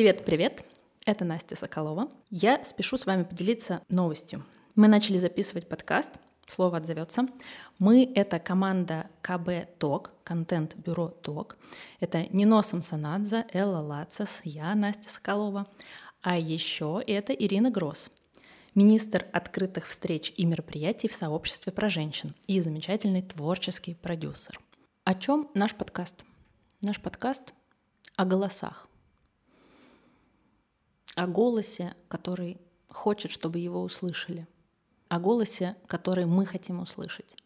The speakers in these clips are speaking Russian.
Привет-привет. Это Настя Соколова. Я спешу с вами поделиться новостью. Мы начали записывать подкаст слово отзовется. Мы — это команда КБ ТОК, контент-бюро ТОК. Это Нино Самсонадзе, Элла Лацес, я, Настя Соколова. А еще это Ирина Гросс, министр открытых встреч и мероприятий в сообществе про женщин и замечательный творческий продюсер. О чем наш подкаст? Наш подкаст о голосах. О голосе, который хочет, чтобы его услышали. О голосе, который мы хотим услышать.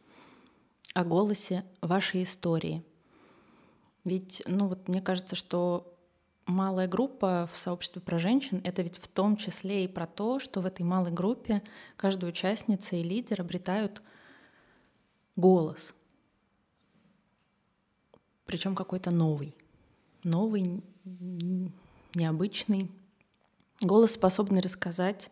О голосе вашей истории. Ведь, ну вот мне кажется, что малая группа в сообществе про женщин — это ведь в том числе и про то, что в этой малой группе каждая участница и лидер обретают голос, причем какой-то новый, новый, необычный. Голос способный рассказать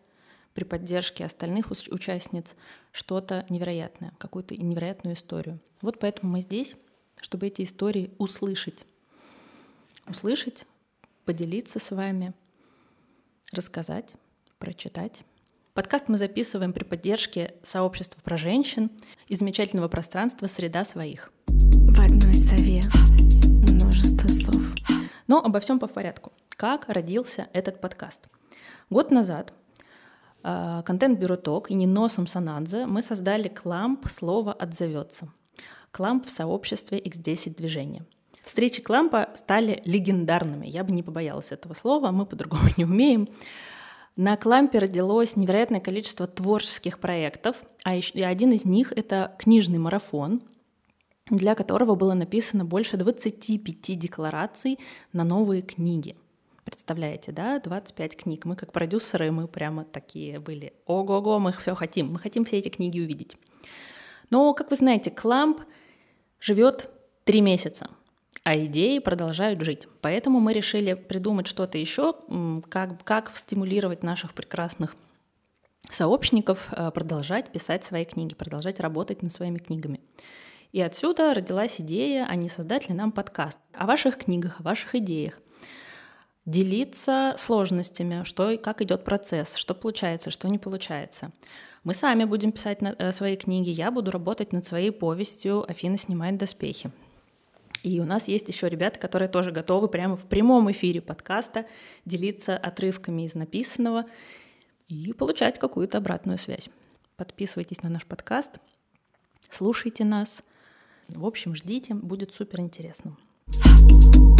при поддержке остальных участниц что-то невероятное, какую-то невероятную историю. Вот поэтому мы здесь, чтобы эти истории услышать. Услышать, поделиться с вами, рассказать, прочитать. Подкаст мы записываем при поддержке сообщества про женщин и замечательного пространства «Среда своих». В одной сове множество сов. Но обо всем по порядку. Как родился этот подкаст? Год назад э, контент-бюро ТОК и Нино Самсонадзе мы создали кламп «Слово отзовется». Кламп в сообществе X10 движения. Встречи Клампа стали легендарными. Я бы не побоялась этого слова, мы по-другому не умеем. На Клампе родилось невероятное количество творческих проектов, а один из них — это книжный марафон, для которого было написано больше 25 деклараций на новые книги. Представляете, да, 25 книг. Мы как продюсеры, мы прямо такие были. Ого-го, мы все хотим, мы хотим все эти книги увидеть. Но, как вы знаете, Кламп живет три месяца а идеи продолжают жить. Поэтому мы решили придумать что-то еще, как, как стимулировать наших прекрасных сообщников э, продолжать писать свои книги, продолжать работать над своими книгами. И отсюда родилась идея, а не создать ли нам подкаст о ваших книгах, о ваших идеях. Делиться сложностями, что, как идет процесс, что получается, что не получается. Мы сами будем писать на, э, свои книги, я буду работать над своей повестью «Афина снимает доспехи». И у нас есть еще ребята, которые тоже готовы прямо в прямом эфире подкаста делиться отрывками из написанного и получать какую-то обратную связь. Подписывайтесь на наш подкаст, слушайте нас. В общем, ждите, будет супер интересно. thank you